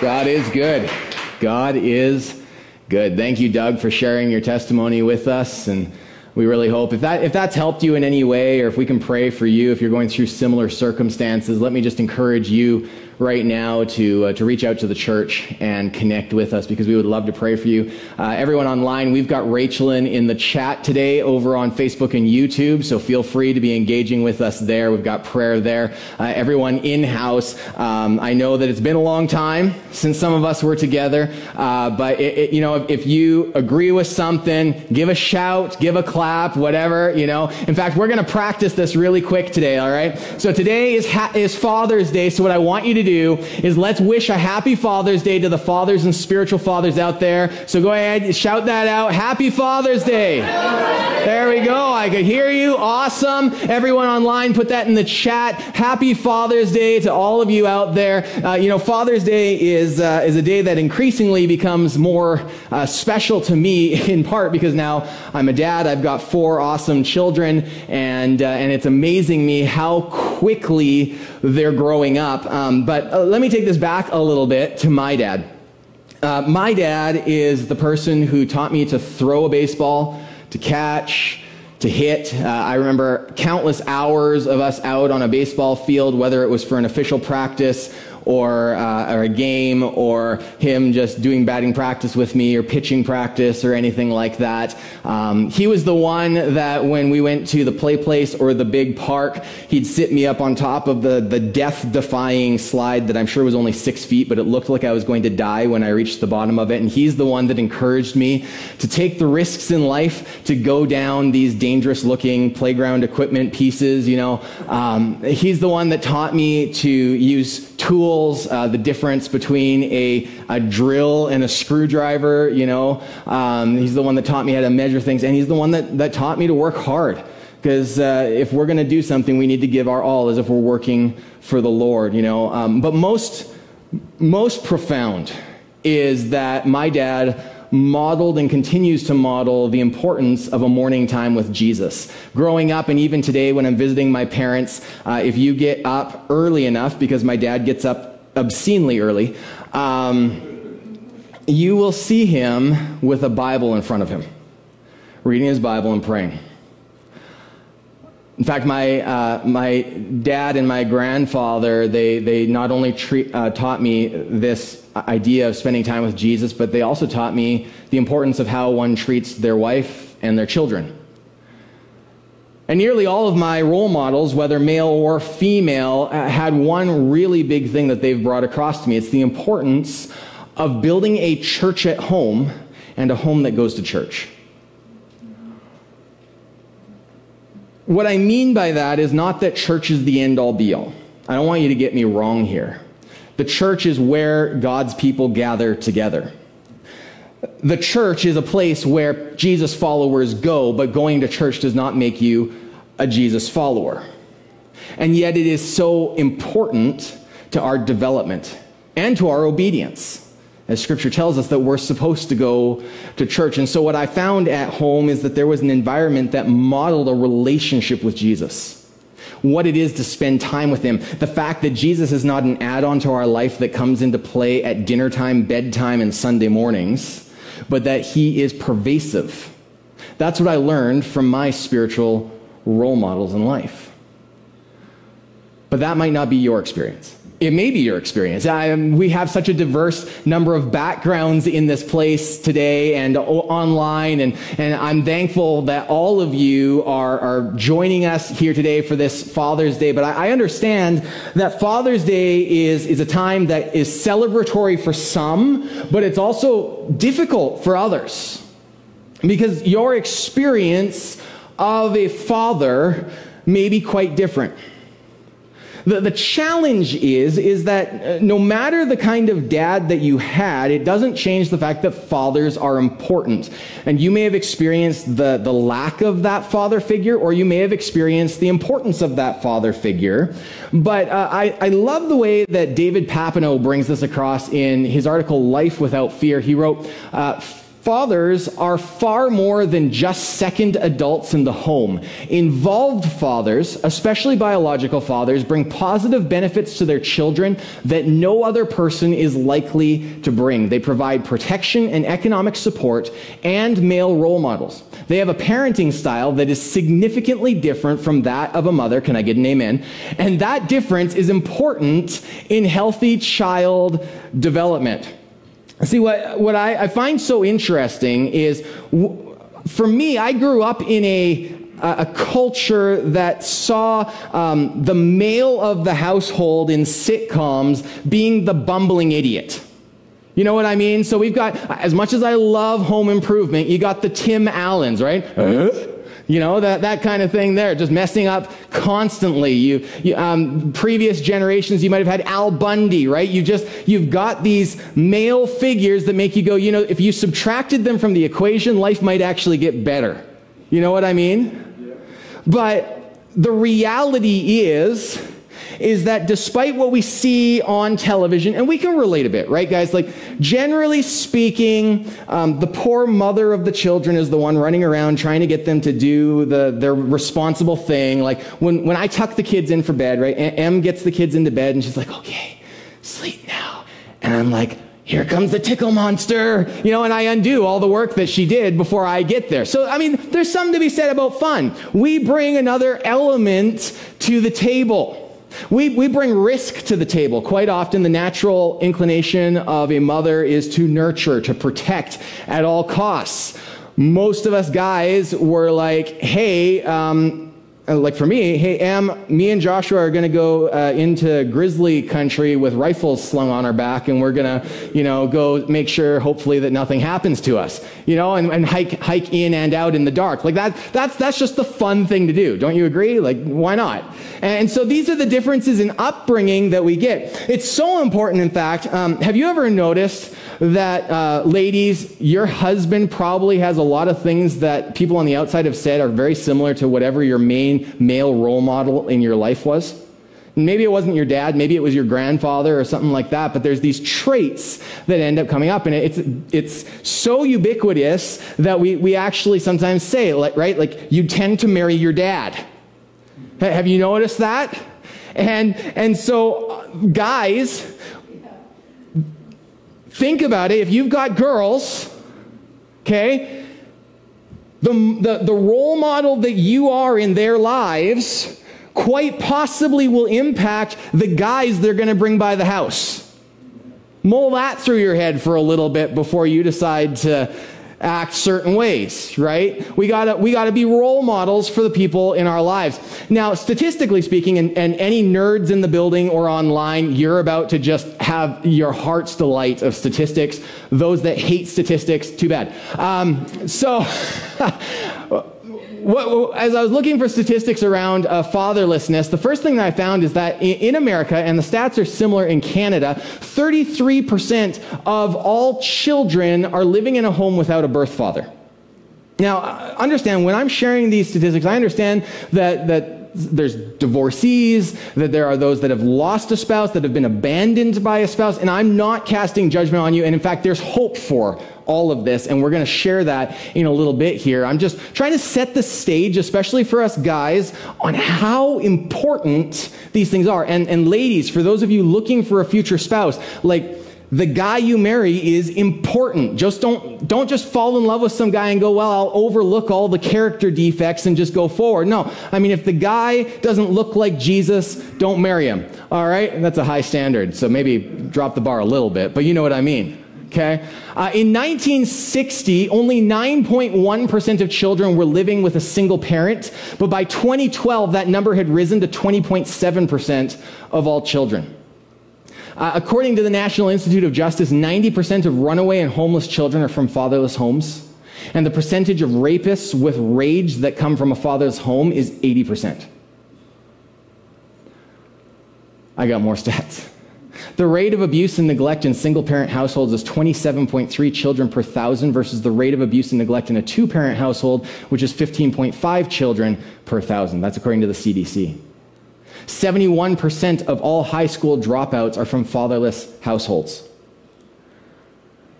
God is good. God is good. Thank you, Doug, for sharing your testimony with us. And we really hope if that if that's helped you in any way, or if we can pray for you if you're going through similar circumstances, let me just encourage you right now to, uh, to reach out to the church and connect with us because we would love to pray for you. Uh, everyone online, we've got Rachelin in the chat today over on Facebook and YouTube, so feel free to be engaging with us there. We've got prayer there. Uh, everyone in house, um, I know that it's been a long time since some of us were together, uh, but it, it, you know, if, if you agree with something, give a shout, give a clap, whatever, you know. In fact, we're going to practice this really quick today, all right? So today is, ha- is Father's Day, so what I want you to do do is let's wish a happy Father's Day to the fathers and spiritual fathers out there. So go ahead, shout that out. Happy Father's Day. There we go. I could hear you. Awesome. Everyone online, put that in the chat. Happy Father's Day to all of you out there. Uh, you know, Father's Day is, uh, is a day that increasingly becomes more uh, special to me in part because now I'm a dad. I've got four awesome children and, uh, and it's amazing me how quickly they're growing up. Um, but uh, let me take this back a little bit to my dad. Uh, my dad is the person who taught me to throw a baseball, to catch, to hit. Uh, I remember countless hours of us out on a baseball field, whether it was for an official practice or, uh, or a game or him just doing batting practice with me or pitching practice or anything like that. Um, he was the one that when we went to the play place or the big park, he'd sit me up on top of the, the death defying slide that I'm sure was only six feet, but it looked like I was going to die when I reached the bottom of it. And he's the one that encouraged me to take the risks in life to go down these dangerous looking playground equipment pieces, you know. Um, he's the one that taught me to use tools, uh, the difference between a, a drill and a screwdriver, you know. Um, he's the one that taught me how to measure things, and he's the one that, that taught me to work hard. Because uh, if we're going to do something, we need to give our all as if we're working for the Lord, you know. Um, but most, most profound is that my dad modeled and continues to model the importance of a morning time with Jesus. Growing up, and even today when I'm visiting my parents, uh, if you get up early enough, because my dad gets up obscenely early, um, you will see him with a Bible in front of him, reading his Bible and praying. In fact, my, uh, my dad and my grandfather, they, they not only treat, uh, taught me this idea of spending time with Jesus, but they also taught me the importance of how one treats their wife and their children. And nearly all of my role models, whether male or female, uh, had one really big thing that they've brought across to me. It's the importance of building a church at home and a home that goes to church. What I mean by that is not that church is the end all be all. I don't want you to get me wrong here. The church is where God's people gather together. The church is a place where Jesus followers go, but going to church does not make you a Jesus follower. And yet it is so important to our development and to our obedience as scripture tells us that we're supposed to go to church. And so what I found at home is that there was an environment that modeled a relationship with Jesus. What it is to spend time with him. The fact that Jesus is not an add-on to our life that comes into play at dinner time, bedtime, and Sunday mornings, but that he is pervasive. That's what I learned from my spiritual role models in life. But that might not be your experience it may be your experience. I, um, we have such a diverse number of backgrounds in this place today and online, and, and I'm thankful that all of you are, are joining us here today for this Father's Day. But I, I understand that Father's Day is, is a time that is celebratory for some, but it's also difficult for others. Because your experience of a father may be quite different. The, the challenge is, is that uh, no matter the kind of dad that you had, it doesn't change the fact that fathers are important. And you may have experienced the, the lack of that father figure, or you may have experienced the importance of that father figure. But uh, I, I love the way that David Popenoe brings this across in his article, Life Without Father. He wrote, uh, Fathers are far more than just second adults in the home. Involved fathers, especially biological fathers, bring positive benefits to their children that no other person is likely to bring. They provide protection and economic support and male role models. They have a parenting style that is significantly different from that of a mother. Can I get an amen? And that difference is important in healthy child development. See, what, what I, I find so interesting is for me, I grew up in a, a culture that saw um, the male of the household in sitcoms being the bumbling idiot. You know what I mean? So we've got, as much as I love home improvement, you got the Tim Allens, right? Uh, you know, that, that kind of thing there, just messing up constantly. You, you um, previous generations, you might have had Al Bundy, right? You just, you've got these male figures that make you go, you know, if you subtracted them from the equation, life might actually get better. You know what I mean? Yeah. But the reality is, is that despite what we see on television, and we can relate a bit, right, guys? Like, generally speaking, um, the poor mother of the children is the one running around trying to get them to do the, their responsible thing. Like, when, when I tuck the kids in for bed, right, M gets the kids into bed, and she's like, okay, sleep now. And I'm like, here comes the tickle monster, you know, and I undo all the work that she did before I get there. So, I mean, there's something to be said about fun. We bring another element to the table. We, we bring risk to the table. Quite often, the natural inclination of a mother is to nurture, to protect at all costs. Most of us guys were like, hey, um, like for me, hey, Am, me and Joshua are going to go uh, into grizzly country with rifles slung on our back, and we're going to, you know, go make sure, hopefully, that nothing happens to us, you know, and, and hike, hike in and out in the dark. Like that, that's, that's just the fun thing to do. Don't you agree? Like, why not? And so these are the differences in upbringing that we get. It's so important, in fact. Um, have you ever noticed that, uh, ladies, your husband probably has a lot of things that people on the outside have said are very similar to whatever your main male role model in your life was? Maybe it wasn't your dad, maybe it was your grandfather or something like that, but there's these traits that end up coming up. And it's, it's so ubiquitous that we, we actually sometimes say, right, like you tend to marry your dad. Have you noticed that? And, and so, uh, guys, Think about it. If you've got girls, okay, the, the, the role model that you are in their lives quite possibly will impact the guys they're going to bring by the house. Mull that through your head for a little bit before you decide to act certain ways, right? We gotta, we gotta be role models for the people in our lives. Now, statistically speaking, and, and any nerds in the building or online, you're about to just have your heart's delight of statistics. Those that hate statistics, too bad. Um, so, what, as I was looking for statistics around uh, fatherlessness, the first thing that I found is that in, America, and the stats are similar in Canada, 33% of all children are living in a home without a birth father. Now, uh, understand, when I'm sharing these statistics, I understand that, that there's divorcees, that there are those that have lost a spouse, that have been abandoned by a spouse, and I'm not casting judgment on you. And in fact, there's hope for all of this, and we're going to share that in a little bit here. I'm just trying to set the stage, especially for us guys, on how important these things are. And, and ladies, for those of you looking for a future spouse, like, the guy you marry is important. Just don't, don't just fall in love with some guy and go, well, I'll overlook all the character defects and just go forward. No. I mean, if the guy doesn't look like Jesus, don't marry him. All right? That's a high standard. So maybe drop the bar a little bit, but you know what I mean. Okay? Uh, in 1960, only 9.1% of children were living with a single parent, but by 2012, that number had risen to 20.7% of all children. Uh, according to the National Institute of Justice, 90% of runaway and homeless children are from fatherless homes. And the percentage of rapists with rage that come from a father's home is 80%. I got more stats. The rate of abuse and neglect in single parent households is 27.3 children per thousand versus the rate of abuse and neglect in a two parent household, which is 15.5 children per thousand. That's according to the CDC. 71% of all high school dropouts are from fatherless households.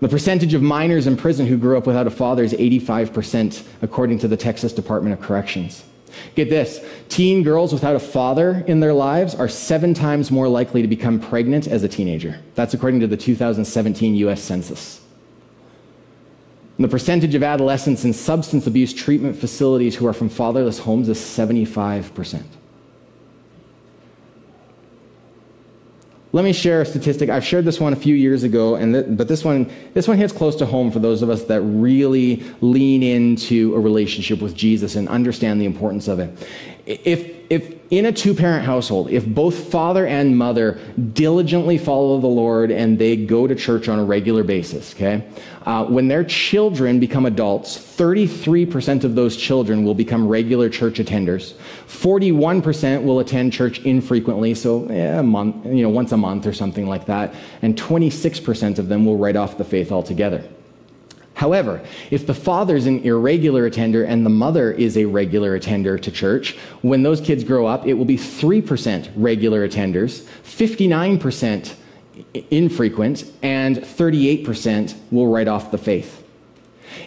The percentage of minors in prison who grew up without a father is 85%, according to the Texas Department of Corrections. Get this teen girls without a father in their lives are seven times more likely to become pregnant as a teenager. That's according to the 2017 US Census. And the percentage of adolescents in substance abuse treatment facilities who are from fatherless homes is 75%. Let me share a statistic. I've shared this one a few years ago, and th- but this one, this one hits close to home for those of us that really lean into a relationship with Jesus and understand the importance of it. If, if in a two parent household, if both father and mother diligently follow the Lord and they go to church on a regular basis, okay, uh, when their children become adults, 33% of those children will become regular church attenders. 41% will attend church infrequently, so a month, you know, once a month or something like that. And 26% of them will write off the faith altogether. However, if the father's an irregular attender and the mother is a regular attender to church, when those kids grow up, it will be 3% regular attenders, 59% infrequent, and 38% will write off the faith.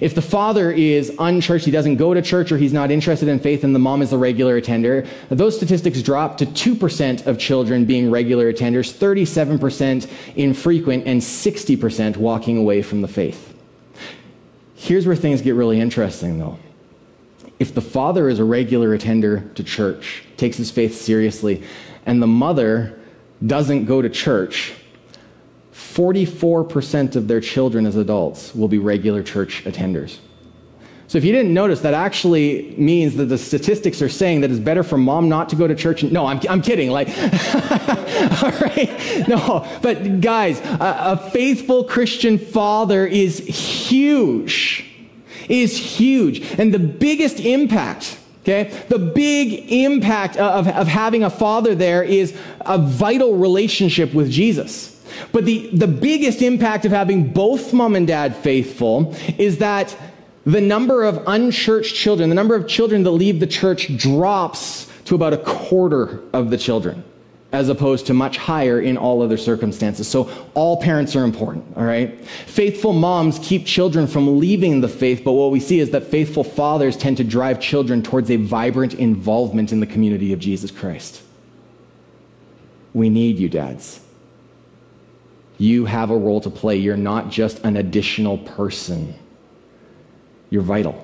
If the father is unchurched, he doesn't go to church, or he's not interested in faith, and the mom is a regular attender, those statistics drop to 2% of children being regular attenders, 37% infrequent, and 60% walking away from the faith. Here's where things get really interesting, though. If the father is a regular attender to church, takes his faith seriously, and the mother doesn't go to church, 44% of their children as adults will be regular church attenders. So if you didn't notice, that actually means that the statistics are saying that it's better for mom not to go to church. No, I'm, I'm kidding. Like, all right. No, but guys, a, a faithful Christian father is huge. Is huge. And the biggest impact Okay? The big impact of, of having a father there is a vital relationship with Jesus. But the, the biggest impact of having both mom and dad faithful is that the number of unchurched children, the number of children that leave the church drops to about a quarter of the children, as opposed to much higher in all other circumstances. So all parents are important, all right? Faithful moms keep children from leaving the faith, but what we see is that faithful fathers tend to drive children towards a vibrant involvement in the community of Jesus Christ. We need you, dads. You have a role to play. You're not just an additional person. You're vital.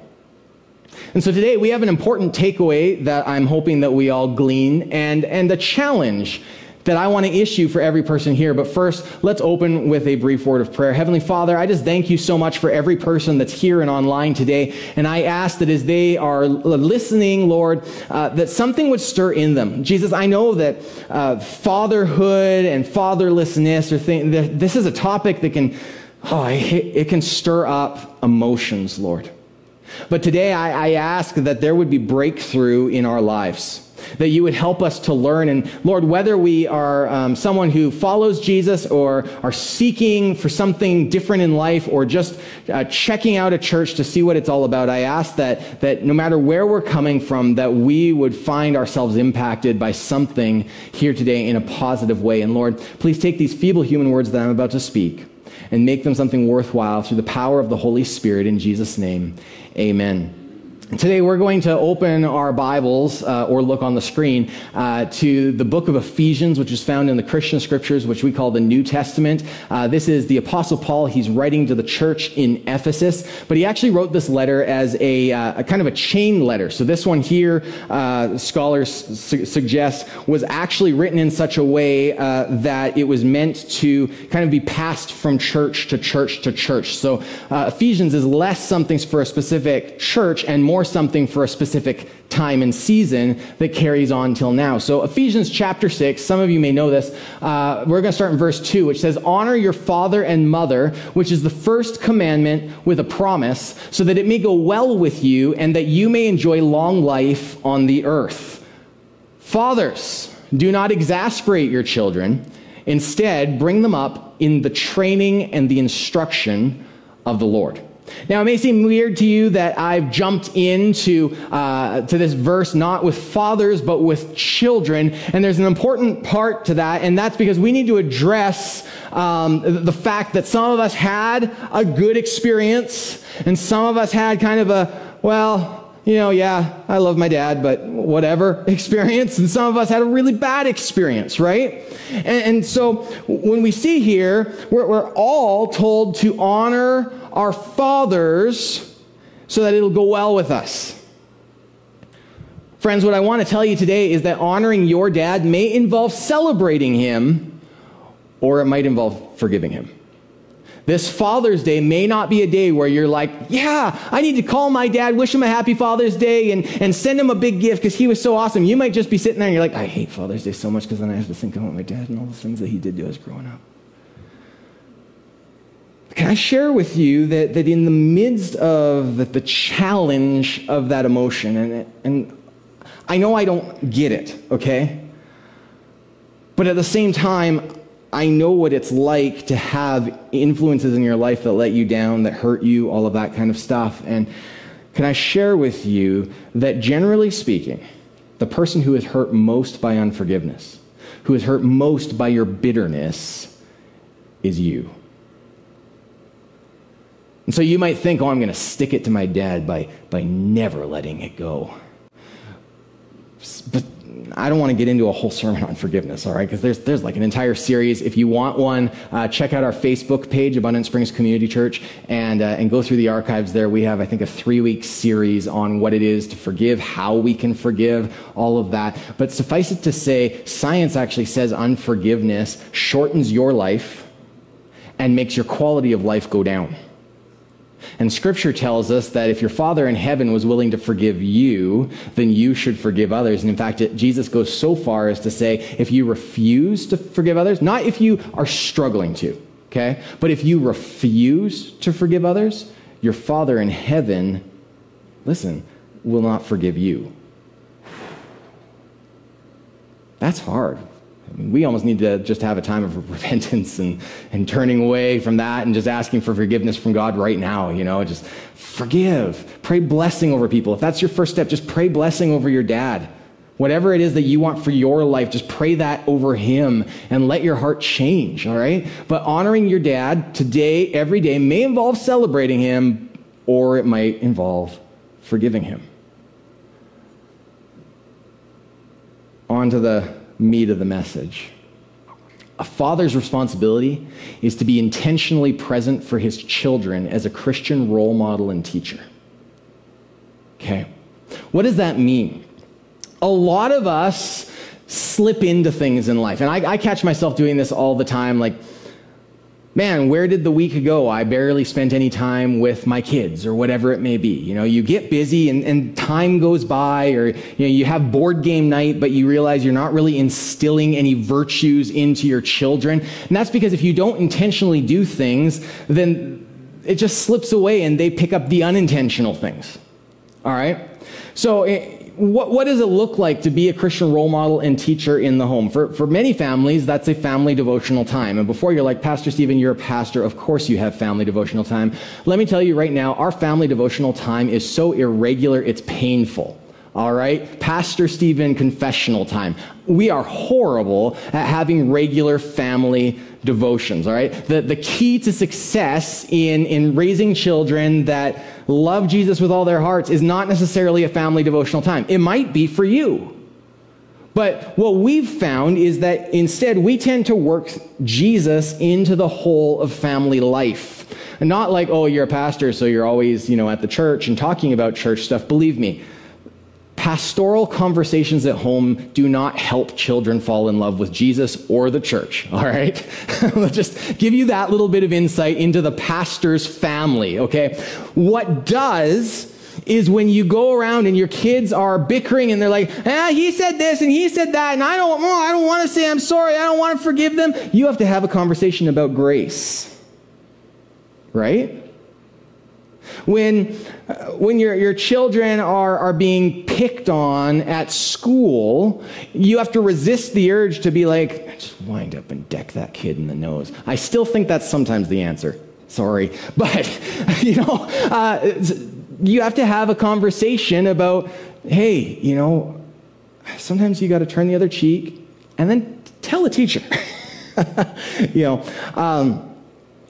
And so today we have an important takeaway that I'm hoping that we all glean and, and a challenge that I want to issue for every person here. But first, let's open with a brief word of prayer. Heavenly Father, I just thank you so much for every person that's here and online today. And I ask that as they are listening, Lord, uh, that something would stir in them. Jesus, I know that uh, fatherhood and fatherlessness are things, this is a topic that can, oh, it can stir up emotions, Lord. But today I, I ask that there would be breakthrough in our lives that you would help us to learn. And Lord, whether we are um, someone who follows Jesus or are seeking for something different in life or just uh, checking out a church to see what it's all about, I ask that, that no matter where we're coming from, that we would find ourselves impacted by something here today in a positive way. And Lord, please take these feeble human words that I'm about to speak and make them something worthwhile through the power of the Holy Spirit in Jesus' name. Amen. Today, we're going to open our Bibles uh, or look on the screen uh, to the book of Ephesians, which is found in the Christian scriptures, which we call the New Testament. Uh, this is the Apostle Paul. He's writing to the church in Ephesus, but he actually wrote this letter as a, uh, a kind of a chain letter. So, this one here, uh, scholars su- suggest, was actually written in such a way uh, that it was meant to kind of be passed from church to church to church. So, Ephesians is less something for a specific church and more something for a specific time and season that carries on till now. So, Ephesians chapter 6, some of you may know this. Uh, we're going to start in verse 2, which says, Honor your father and mother, which is the first commandment with a promise, so that it may go well with you and that you may enjoy long life on the earth. Fathers, do not exasperate your children. Instead, bring them up in the training and the instruction of the Lord. Now, it may seem weird to you that I've jumped into uh, to this verse not with fathers but with children, and there's an important part to that, and that's because we need to address um, the fact that some of us had a good experience, and some of us had kind of a well, you know, yeah, I love my dad, but whatever experience. And some of us had a really bad experience, right? And, and so when we see here, we're, we're all told to honor our fathers so that it'll go well with us. Friends, what I want to tell you today is that honoring your dad may involve celebrating him, or it might involve forgiving him. This Father's Day may not be a day where you're like, yeah, I need to call my dad, wish him a happy Father's Day, and, and send him a big gift because he was so awesome. You might just be sitting there and you're like, I hate Father's Day so much because then I have to think about my dad and all the things that he did to us growing up. Can I share with you that, that in the midst of the, the challenge of that emotion, and, and I know I don't get it, okay? But at the same time, I know what it's like to have influences in your life that let you down, that hurt you, all of that kind of stuff. And can I share with you that generally speaking, the person who is hurt most by unforgiveness, who is hurt most by your bitterness, is you. And so you might think, oh, I'm going to stick it to my dad by, by never letting it go. But I don't want to get into a whole sermon on forgiveness, all right? Because there's, there's like an entire series. If you want one, uh, check out our Facebook page, Abundant Springs Community Church, and, uh, and go through the archives there. We have, I think, a three week series on what it is to forgive, how we can forgive, all of that. But suffice it to say, science actually says unforgiveness shortens your life and makes your quality of life go down. And scripture tells us that if your Father in heaven was willing to forgive you, then you should forgive others. And in fact, it, Jesus goes so far as to say, if you refuse to forgive others, not if you are struggling to, okay, but if you refuse to forgive others, your Father in heaven, listen, will not forgive you. That's hard. We almost need to just have a time of repentance and, and turning away from that and just asking for forgiveness from God right now. You know, just forgive. Pray blessing over people. If that's your first step, just pray blessing over your dad. Whatever it is that you want for your life, just pray that over him and let your heart change, all right? But honoring your dad today, every day, may involve celebrating him or it might involve forgiving him. On to the meat of the message. A father's responsibility is to be intentionally present for his children as a Christian role model and teacher. Okay. What does that mean? A lot of us slip into things in life. And I, I catch myself doing this all the time. Like, man, where did the week go? I barely spent any time with my kids or whatever it may be. You know, you get busy and, and time goes by or, you know, you have board game night, but you realize you're not really instilling any virtues into your children. And that's because if you don't intentionally do things, then it just slips away and they pick up the unintentional things. All right? So, it, what, what does it look like to be a Christian role model and teacher in the home? For, for many families, that's a family devotional time. And before you're like, Pastor Stephen, you're a pastor. Of course you have family devotional time. Let me tell you right now, our family devotional time is so irregular, it's painful. All right? Pastor Stephen confessional time. We are horrible at having regular family devotions. All right? The, the key to success in, in raising children that love Jesus with all their hearts is not necessarily a family devotional time. It might be for you. But what we've found is that instead we tend to work Jesus into the whole of family life. And not like, oh, you're a pastor, so you're always, you know, at the church and talking about church stuff. Believe me, pastoral conversations at home do not help children fall in love with Jesus or the church, all right? I'll just give you that little bit of insight into the pastor's family, okay? What does is when you go around and your kids are bickering and they're like, ah, he said this and he said that, and I don't, oh, I don't want to say I'm sorry, I don't want to forgive them. You have to have a conversation about grace, right? When, uh, when your, your children are, are being picked on at school, you have to resist the urge to be like, just wind up and deck that kid in the nose. I still think that's sometimes the answer. Sorry. But, you know, uh, you have to have a conversation about, hey, you know, sometimes you got to turn the other cheek and then tell the teacher. you know, um,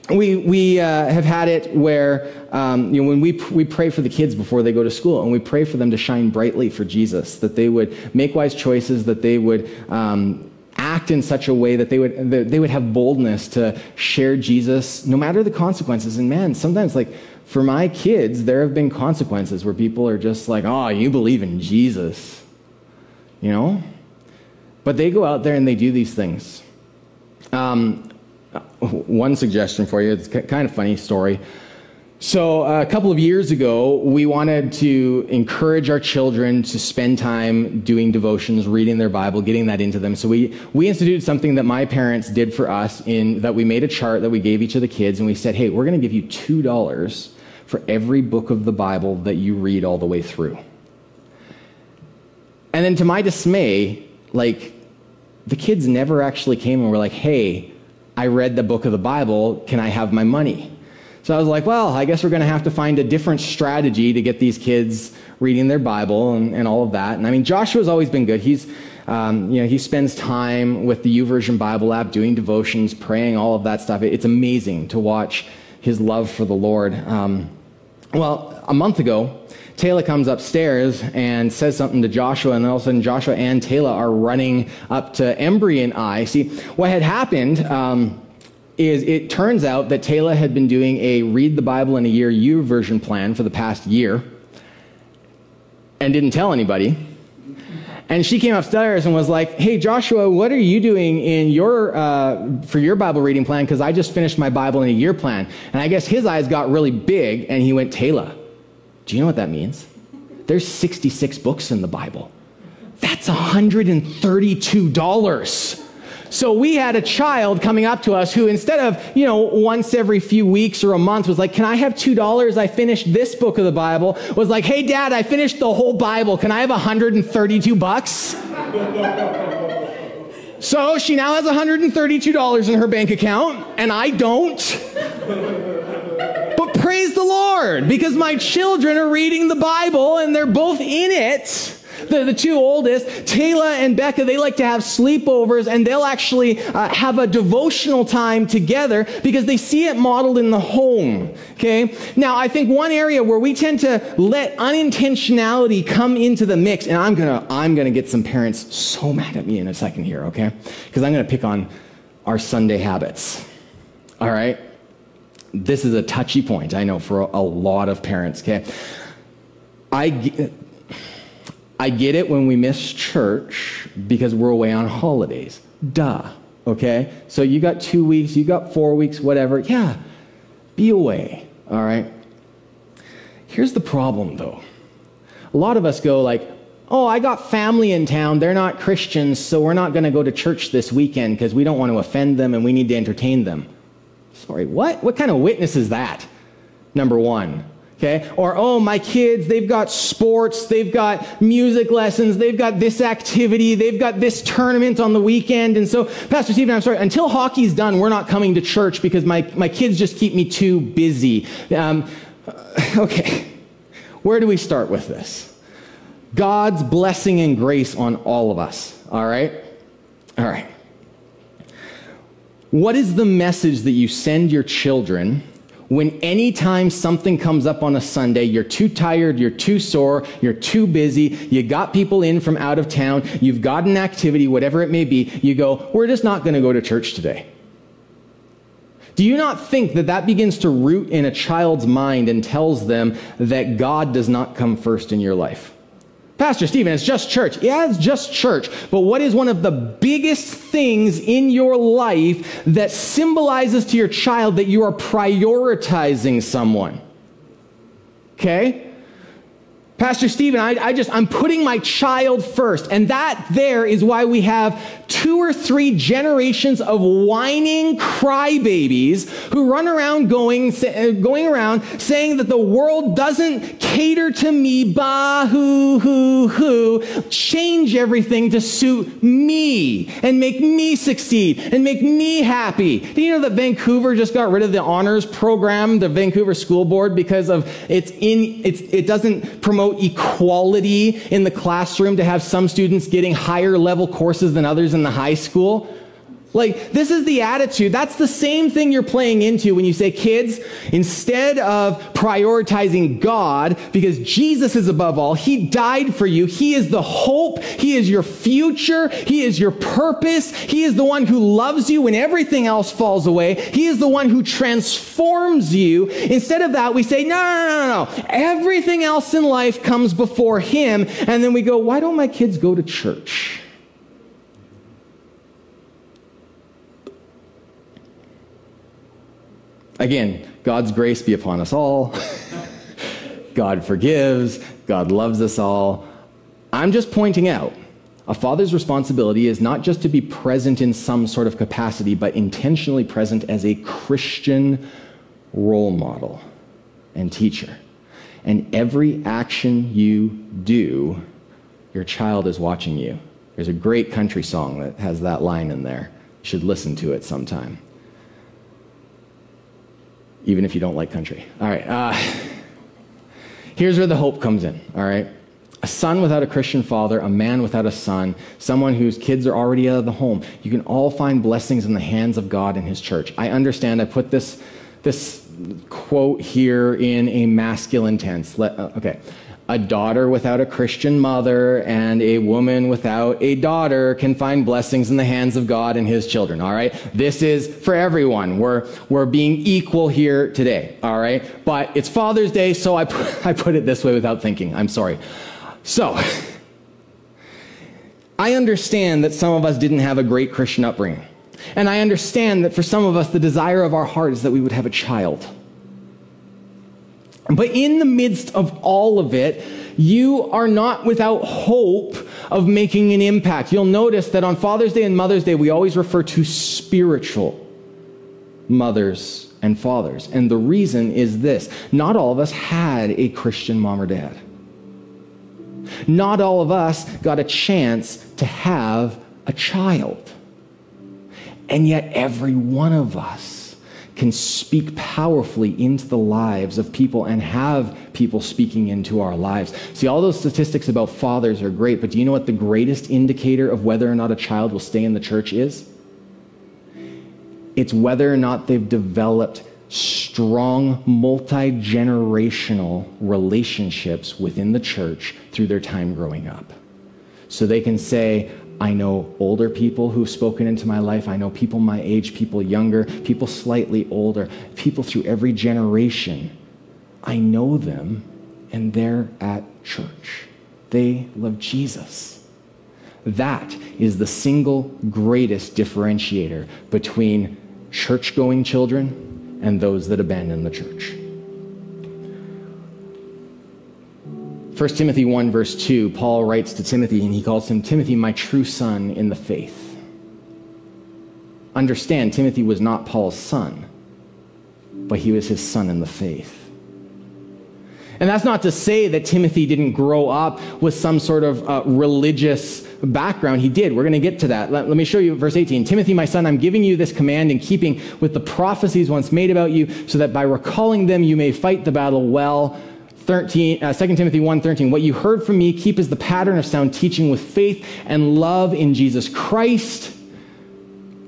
we, we uh, have had it where um, you know, when we, we pray for the kids before they go to school and we pray for them to shine brightly for jesus that they would make wise choices that they would um, act in such a way that they would, that they would have boldness to share jesus no matter the consequences. And man sometimes like for my kids there have been consequences where people are just like oh you believe in jesus you know? But they go out there and they do these things. Um, Uh, one suggestion for you. It's kind of funny story. So uh, a couple of years ago, we wanted to encourage our children to spend time doing devotions, reading their Bible, getting that into them. So we, we instituted something that my parents did for us in that we made a chart that we gave each of the kids and we said, hey, we're going to give you $2 for every book of the Bible that you read all the way through. And then to my dismay, like the kids never actually came and were like, hey, I read the book of the Bible. Can I have my money? So I was like, well, I guess we're going to have to find a different strategy to get these kids reading their Bible and, and all of that. And I mean, Joshua's always been good. He's, um, you know, he spends time with the YouVersion Bible app, doing devotions, praying, all of that stuff. It's amazing to watch his love for the Lord. Um, well, a month ago, Taylor comes upstairs and says something to Joshua, and all of a sudden Joshua and Taylor are running up to Embry and I. See, what had happened um, is it turns out that Taylor had been doing a read the Bible in a year YouVersion plan for the past year and didn't tell anybody. And she came upstairs and was like, "Hey Joshua, what are you doing in your uh, for your Bible reading plan? Because I just finished my Bible in a year plan." And I guess his eyes got really big, and he went, "Taylor, do you know what that means? There's 66 books in the Bible. That's $132. So we had a child coming up to us who instead of, you know, once every few weeks or a month was like, "Can I have $2? I finished this book of the Bible." Was like, "Hey dad, I finished the whole Bible. Can I have 132 bucks?" so she now has $132 in her bank account and I don't Lord because my children are reading the Bible and they're both in it. The, the two oldest, Taylor and Becca, they like to have sleepovers and they'll actually uh, have a devotional time together because they see it modeled in the home. Okay? Now, I think one area where we tend to let unintentionality come into the mix, and I'm gonna, I'm gonna get some parents so mad at me in a second here, okay? Because I'm gonna pick on our Sunday habits. All right? This is a touchy point, I know, for a, lot of parents, okay? I, I get it when we miss church because we're away on holidays. Duh, okay? So you got two weeks, you got four weeks, whatever. Yeah, be away, all right? Here's the problem, though. A lot of us go like, oh, I got family in town. They're not Christians, so we're not going to go to church this weekend because we don't want to offend them and we need to entertain them. Sorry, what? What kind of witness is that? Number one. Okay? Or, oh, my kids, they've got sports, they've got music lessons, they've got this activity, they've got this tournament on the weekend. And so, Pastor Stephen, I'm sorry, until hockey's done, we're not coming to church because my, my kids just keep me too busy. Um, okay. Where do we start with this? God's blessing and grace on all of us. All right? All right. What is the message that you send your children when anytime something comes up on a Sunday, you're too tired, you're too sore, you're too busy, you got people in from out of town, you've got an activity, whatever it may be, you go, we're just not going to go to church today. Do you not think that that begins to root in a child's mind and tells them that God does not come first in your life? Pastor Stephen, it's just church. Yeah, it's just church. But what is one of the biggest things in your life that symbolizes to your child that you are prioritizing someone? Okay? Pastor Stephen, I, I, just, I'm putting my child first. And that there is why we have two or three generations of whining crybabies who run around going, uh, going around saying that the world doesn't cater to me, bah, hoo, hoo, hoo. Change everything to suit me and make me succeed and make me happy. Do you know that Vancouver just got rid of the honors program, the Vancouver School Board, because of it's in, it's, it doesn't promote equality in the classroom to have some students getting higher level courses than others in the high school. Like, this is the attitude. That's the same thing you're playing into when you say, kids, instead of prioritizing God, because Jesus is above all, He died for you. He is the hope. He is your future. He is your purpose. He is the one who loves you when everything else falls away. He is the one who transforms you. Instead of that, we say, no, no, no, no, no. Everything else in life comes before Him. And then we go, why don't my kids go to church? Again, God's grace be upon us all. God forgives. God loves us all. I'm just pointing out a father's responsibility is not just to be present in some sort of capacity, but intentionally present as a Christian role model and teacher. And every action you do, your child is watching you. There's a great country song that has that line in there. You should listen to it sometime even if you don't like country. All right. Uh, here's where the hope comes in. All right. A son without a Christian father, a man without a son, someone whose kids are already out of the home. You can all find blessings in the hands of God and his church. I understand I put this, this quote here in a masculine tense. Let, uh, okay a daughter without a Christian mother and a woman without a daughter can find blessings in the hands of God and his children, all right? This is for everyone. We're, we're being equal here today, all right? But it's Father's Day, so I put, I put it this way without thinking. I'm sorry. So, I understand that some of us didn't have a great Christian upbringing. And I understand that for some of us, the desire of our heart is that we would have a child. But in the midst of all of it, you are not without hope of making an impact. You'll notice that on Father's Day and Mother's Day, we always refer to spiritual mothers and fathers. And the reason is this not all of us had a Christian mom or dad. Not all of us got a chance to have a child. And yet, every one of us can speak powerfully into the lives of people and have people speaking into our lives. See, all those statistics about fathers are great, but do you know what the greatest indicator of whether or not a child will stay in the church is? It's whether or not they've developed strong, multi generational relationships within the church through their time growing up. So they can say, I know older people who've spoken into my life. I know people my age, people younger, people slightly older, people through every generation. I know them, and they're at church. They love Jesus. That is the single greatest differentiator between church going children and those that abandon the church. 1 Timothy 1, verse 2, Paul writes to Timothy, and he calls him Timothy, my true son in the faith. Understand, Timothy was not Paul's son, but he was his son in the faith. And that's not to say that Timothy didn't grow up with some sort of uh, religious background. He did. We're going to get to that. Let, let, me show you verse 18. Timothy, my son, I'm giving you this command in keeping with the prophecies once made about you, so that by recalling them you may fight the battle well 13, uh, 2 Timothy 1.13, what you heard from me, keep as the pattern of sound teaching with faith and love in Jesus Christ.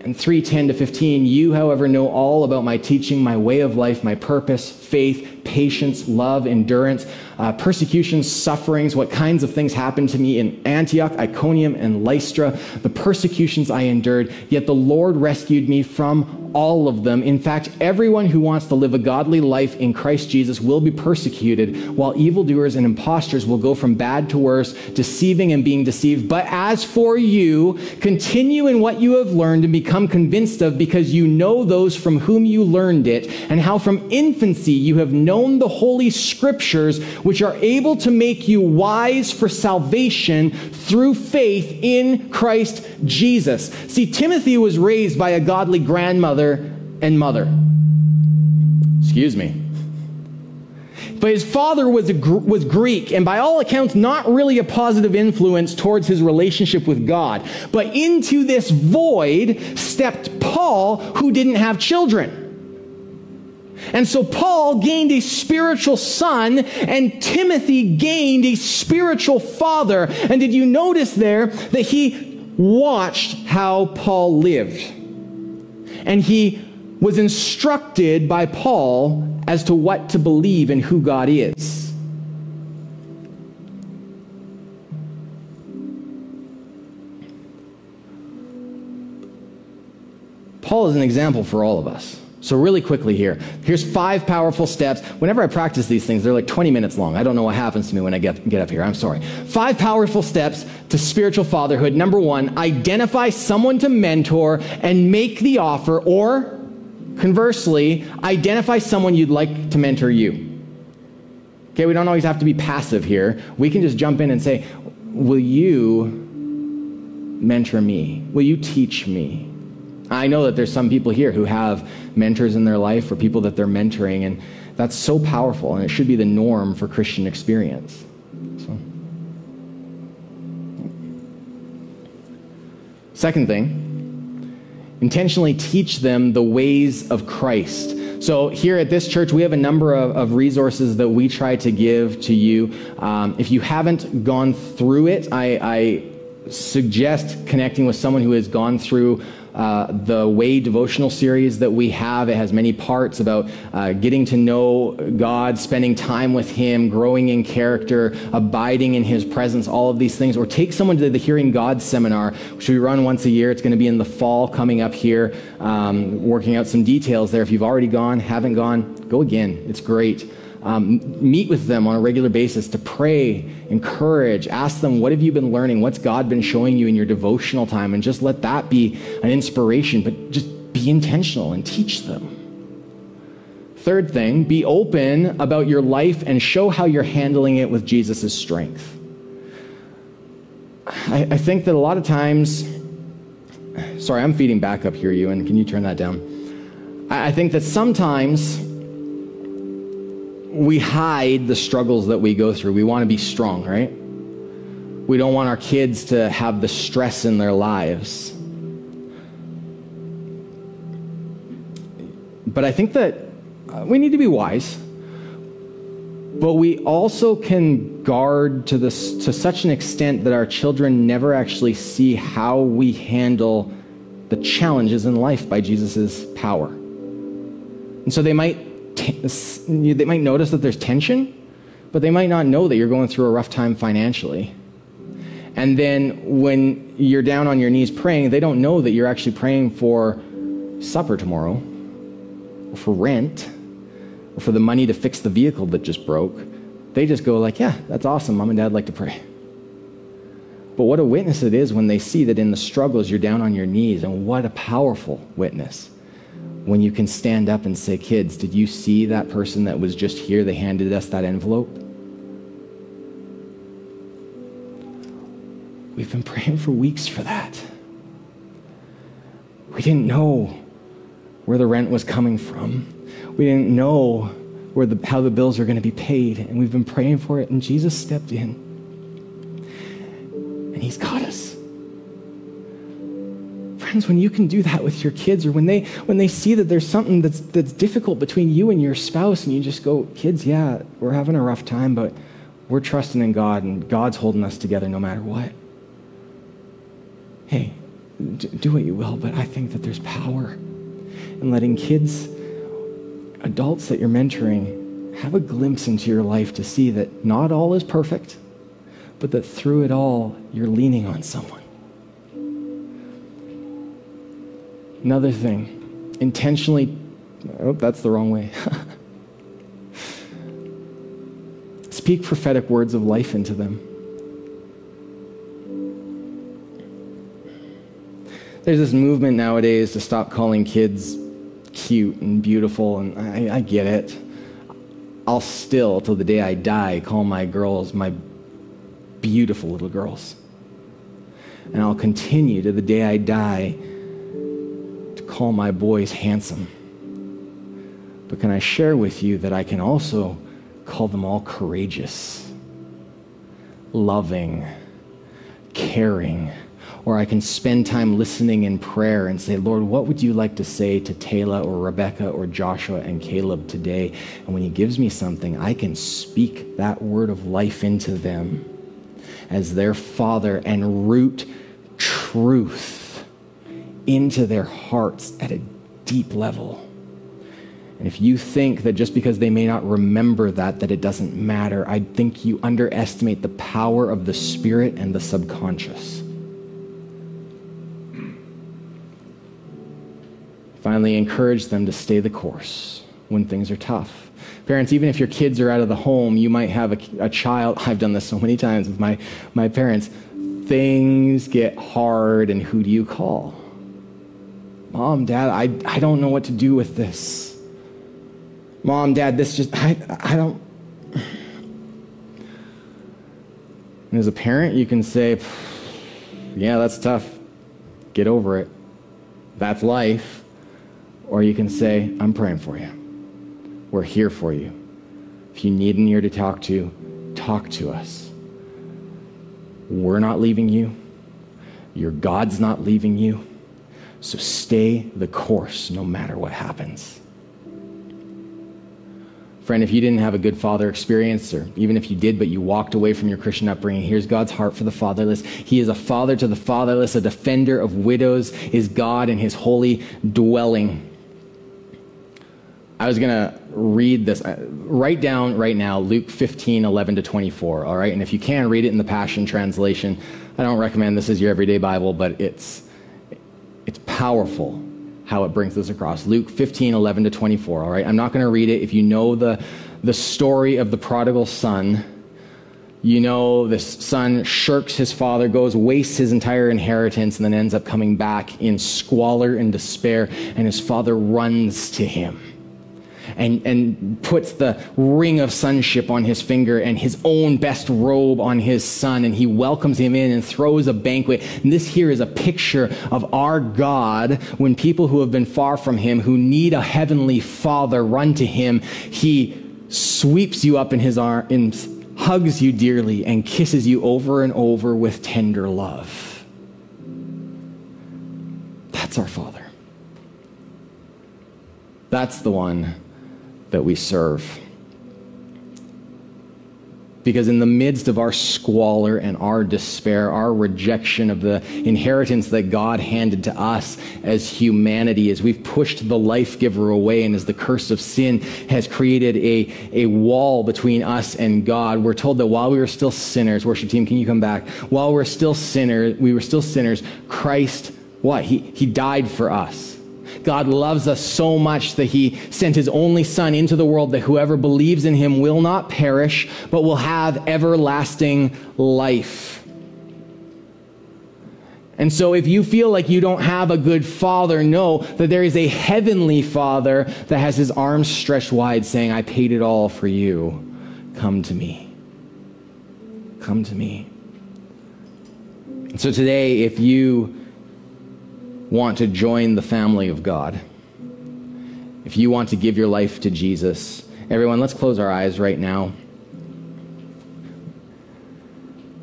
And 3.10 to 15, you, however, know all about my teaching, my way of life, my purpose, faith, patience, love, endurance, uh, persecutions, sufferings, what kinds of things happened to me in Antioch, Iconium, and Lystra, the persecutions I endured, yet the Lord rescued me from all of them. In fact, everyone who wants to live a godly life in Christ Jesus will be persecuted, while evildoers and impostors will go from bad to worse, deceiving and being deceived. But as for you, continue in what you have learned and become convinced of, because you know those from whom you learned it, and how from infancy you have known the Holy Scriptures, which are able to make you wise for salvation through faith in Christ Jesus. See, Timothy was raised by a godly grandmother and mother. Excuse me. But his father was, a, was Greek, and by all accounts, not really a positive influence towards his relationship with God. But into this void stepped Paul, who didn't have children. And so Paul gained a spiritual son, and Timothy gained a spiritual father. And did you notice there that he watched how Paul lived? And he was instructed by Paul as to what to believe and who God is. Paul is an example for all of us. So, really quickly here, here's five powerful steps. Whenever I practice these things, they're like 20 minutes long. I don't know what happens to me when I get, get up here. I'm sorry. Five powerful steps to spiritual fatherhood. Number one, identify someone to mentor and make the offer, or conversely, identify someone you'd like to mentor you. Okay, we don't always have to be passive here. We can just jump in and say, Will you mentor me? Will you teach me? I know that there's some people here who have mentors in their life or people that they're mentoring, and that's so powerful, and it should be the norm for Christian experience. So. Second thing, intentionally teach them the ways of Christ. So, here at this church, we have a number of, of resources that we try to give to you. Um, if you haven't gone through it, I, I suggest connecting with someone who has gone through uh, the Way devotional series that we have. It has many parts about uh, getting to know God, spending time with Him, growing in character, abiding in His presence, all of these things. Or take someone to the Hearing God seminar, which we run once a year. It's going to be in the fall coming up here, um, working out some details there. If you've already gone, haven't gone, go again. It's great. Um, meet with them on a regular basis to pray, encourage, ask them, What have you been learning? What's God been showing you in your devotional time? And just let that be an inspiration, but just be intentional and teach them. Third thing, be open about your life and show how you're handling it with Jesus' strength. I, I think that a lot of times, sorry, I'm feeding back up here, you, and can you turn that down? I, I think that sometimes we hide the struggles that we go through. We want to be strong, right? We don't want our kids to have the stress in their lives. But I think that uh, we need to be wise. But we also can guard to, this, to such an extent that our children never actually see how we handle the challenges in life by Jesus' power. And so they might they might notice that there's tension, but they might not know that you're going through a rough time financially. And then when you're down on your knees praying, they don't know that you're actually praying for supper tomorrow, or for rent, or for the money to fix the vehicle that just broke. They just go like, "Yeah, that's awesome. Mom and Dad like to pray." But what a witness it is when they see that in the struggles you're down on your knees, and what a powerful witness when you can stand up and say, Kids, did you see that person that was just here? They handed us that envelope. We've been praying for weeks for that. We didn't know where the rent was coming from. We didn't know where the, how the bills are going to be paid. And we've been praying for it, and Jesus stepped in. And He's got when you can do that with your kids, or when they when they see that there's something that's that's difficult between you and your spouse, and you just go, kids, yeah, we're having a rough time, but we're trusting in God, and God's holding us together no matter what. Hey, do what you will, but I think that there's power in letting kids, adults that you're mentoring, have a glimpse into your life to see that not all is perfect, but that through it all, you're leaning on someone. Another thing intentionally, oh, that's the wrong way. Speak prophetic words of life into them. There's this movement nowadays to stop calling kids cute and beautiful, and I, I get it. I'll still, till the day I die, call my girls my beautiful little girls. And I'll continue to the day I die call my boys handsome. But can I share with you that I can also call them all courageous, loving, caring, or I can spend time listening in prayer and say, Lord, what would you like to say to Taylor or Rebecca or Joshua and Caleb today? And when He gives me something, I can speak that word of life into them as their father and root truth into their hearts at a deep level. And if you think that just because they may not remember that, that it doesn't matter, I think you underestimate the power of the spirit and the subconscious. Finally, encourage them to stay the course when things are tough. Parents, even if your kids are out of the home, you might have a, a child. I've done this so many times with my, my parents. Things get hard, and who do you call? Mom, Dad, I, I don't know what to do with this. Mom, Dad, this just, I, I don't. And as a parent, you can say, yeah, that's tough. Get over it. That's life. Or you can say, I'm praying for you. We're here for you. If you need an ear to talk to, talk to us. We're not leaving you. Your God's not leaving you. So stay the course no matter what happens. Friend, if you didn't have a good father experience, or even if you did, but you walked away from your Christian upbringing, here's God's heart for the fatherless. He is a father to the fatherless, a defender of widows, is God in his holy dwelling. I was going to read this. Uh, write down right now Luke 15, 11 to 24, all right? And if you can, read it in the Passion Translation. I don't recommend this as your everyday Bible, but it's, it's powerful how it brings this across. Luke 15, 11 to 24, all right? I'm not going to read it. If you know the, the story of the prodigal son, you know this son shirks his father, goes, wastes his entire inheritance, and then ends up coming back in squalor and despair, and his father runs to him and, and puts the ring of sonship on his finger and his own best robe on his son, and he welcomes him in and throws a banquet. And this here is a picture of our God when people who have been far from him, who need a heavenly father, run to him. He sweeps you up in his arms, hugs you dearly, and kisses you over and over with tender love. That's our Father. That's the one that we serve. Because in the midst of our squalor and our despair, our rejection of the inheritance that God handed to us as humanity, as we've pushed the life giver away and as the curse of sin has created a, a wall between us and God, we're told that while we were still sinners, worship team, can you come back? While we're still sinners, we were still sinners, Christ, what? He, he died for us. God loves us so much that he sent his only son into the world that whoever believes in him will not perish, but will have everlasting life. And so, if you feel like you don't have a good father, know that there is a heavenly father that has his arms stretched wide, saying, I paid it all for you. Come to me. Come to me. And so, today, if you want to join the family of God, if you want to give your life to Jesus, everyone, let's close our eyes right now.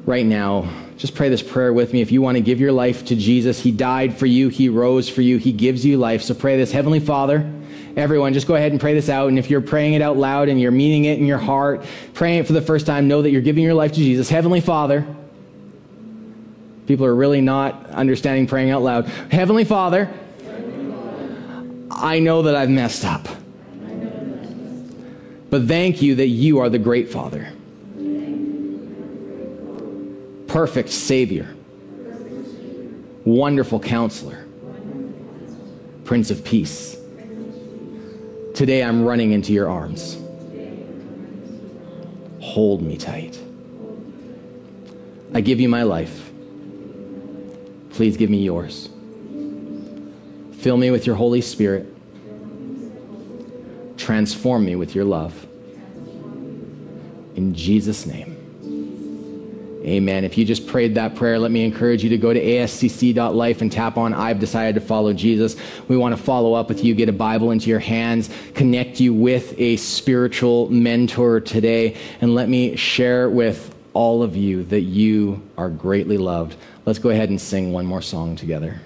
Right now, just pray this prayer with me. If you want to give your life to Jesus, He died for you, He rose for you, He gives you life. So pray this Heavenly Father, everyone, just go ahead and pray this out. And if you're praying it out loud and you're meaning it in your heart, praying it for the first time, know that you're giving your life to Jesus. Heavenly Father, People are really not understanding praying out loud. Heavenly Father, I know that I've messed up. But thank you that you are the great Father, perfect Savior, wonderful Counselor, Prince of Peace. Today I'm running into your arms. Hold me tight. I give you my life. Please give me yours. Fill me with your Holy Spirit. Transform me with your love. In Jesus' name. Amen. If you just prayed that prayer, let me encourage you to go to ascc.life and tap on I've decided to follow Jesus. We want to follow up with you, get a Bible into your hands, connect you with a spiritual mentor today, and let me share with all of you that you are greatly loved. Let's go ahead and sing one more song together.